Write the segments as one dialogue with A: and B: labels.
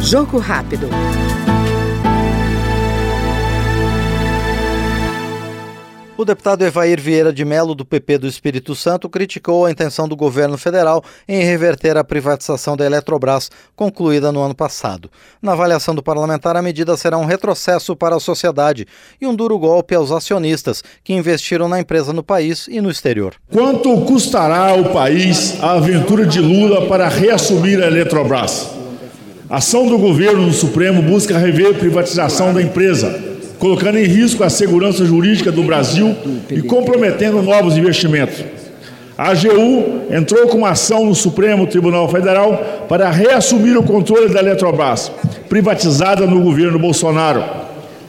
A: Jogo rápido.
B: O deputado Evair Vieira de Melo, do PP do Espírito Santo, criticou a intenção do governo federal em reverter a privatização da Eletrobras, concluída no ano passado. Na avaliação do parlamentar, a medida será um retrocesso para a sociedade e um duro golpe aos acionistas que investiram na empresa no país e no exterior.
C: Quanto custará ao país a aventura de Lula para reassumir a Eletrobras? A ação do governo no Supremo busca rever a privatização da empresa colocando em risco a segurança jurídica do Brasil e comprometendo novos investimentos. A AGU entrou com uma ação no Supremo Tribunal Federal para reassumir o controle da Eletrobras, privatizada no governo Bolsonaro.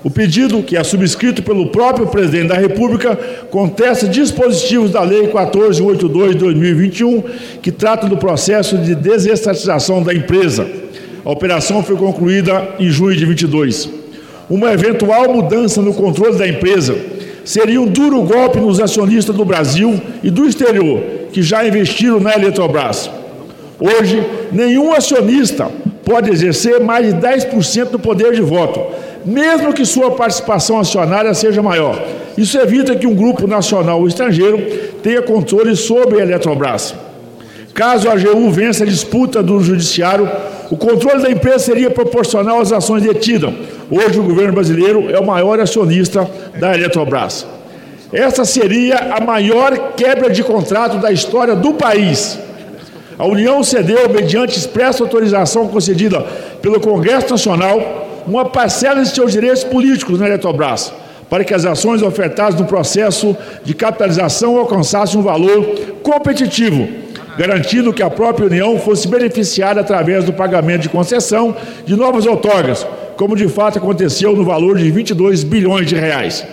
C: O pedido, que é subscrito pelo próprio presidente da República, contesta dispositivos da Lei 1482 de 2021, que trata do processo de desestatização da empresa. A operação foi concluída em junho de 22. Uma eventual mudança no controle da empresa seria um duro golpe nos acionistas do Brasil e do exterior que já investiram na Eletrobras. Hoje, nenhum acionista pode exercer mais de 10% do poder de voto, mesmo que sua participação acionária seja maior. Isso evita que um grupo nacional ou estrangeiro tenha controle sobre a Eletrobras. Caso a AGU vença a disputa do judiciário, o controle da empresa seria proporcional às ações detidas. Hoje, o governo brasileiro é o maior acionista da Eletrobras. Essa seria a maior quebra de contrato da história do país. A União cedeu, mediante expressa autorização concedida pelo Congresso Nacional, uma parcela de seus direitos políticos na Eletrobras, para que as ações ofertadas no processo de capitalização alcançassem um valor competitivo garantindo que a própria União fosse beneficiada através do pagamento de concessão de novas outorgas, como de fato aconteceu no valor de 22 bilhões de reais.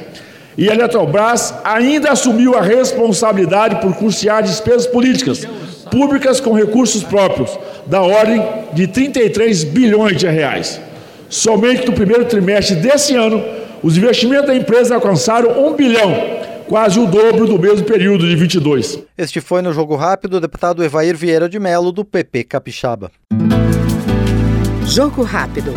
C: E a Eletrobras ainda assumiu a responsabilidade por custear despesas políticas públicas com recursos próprios, da ordem de 33 bilhões de reais. Somente no primeiro trimestre desse ano, os investimentos da empresa alcançaram 1 bilhão quase o dobro do mesmo período de 22.
B: Este foi no Jogo Rápido o deputado Evair Vieira de Melo, do PP Capixaba.
A: Jogo Rápido.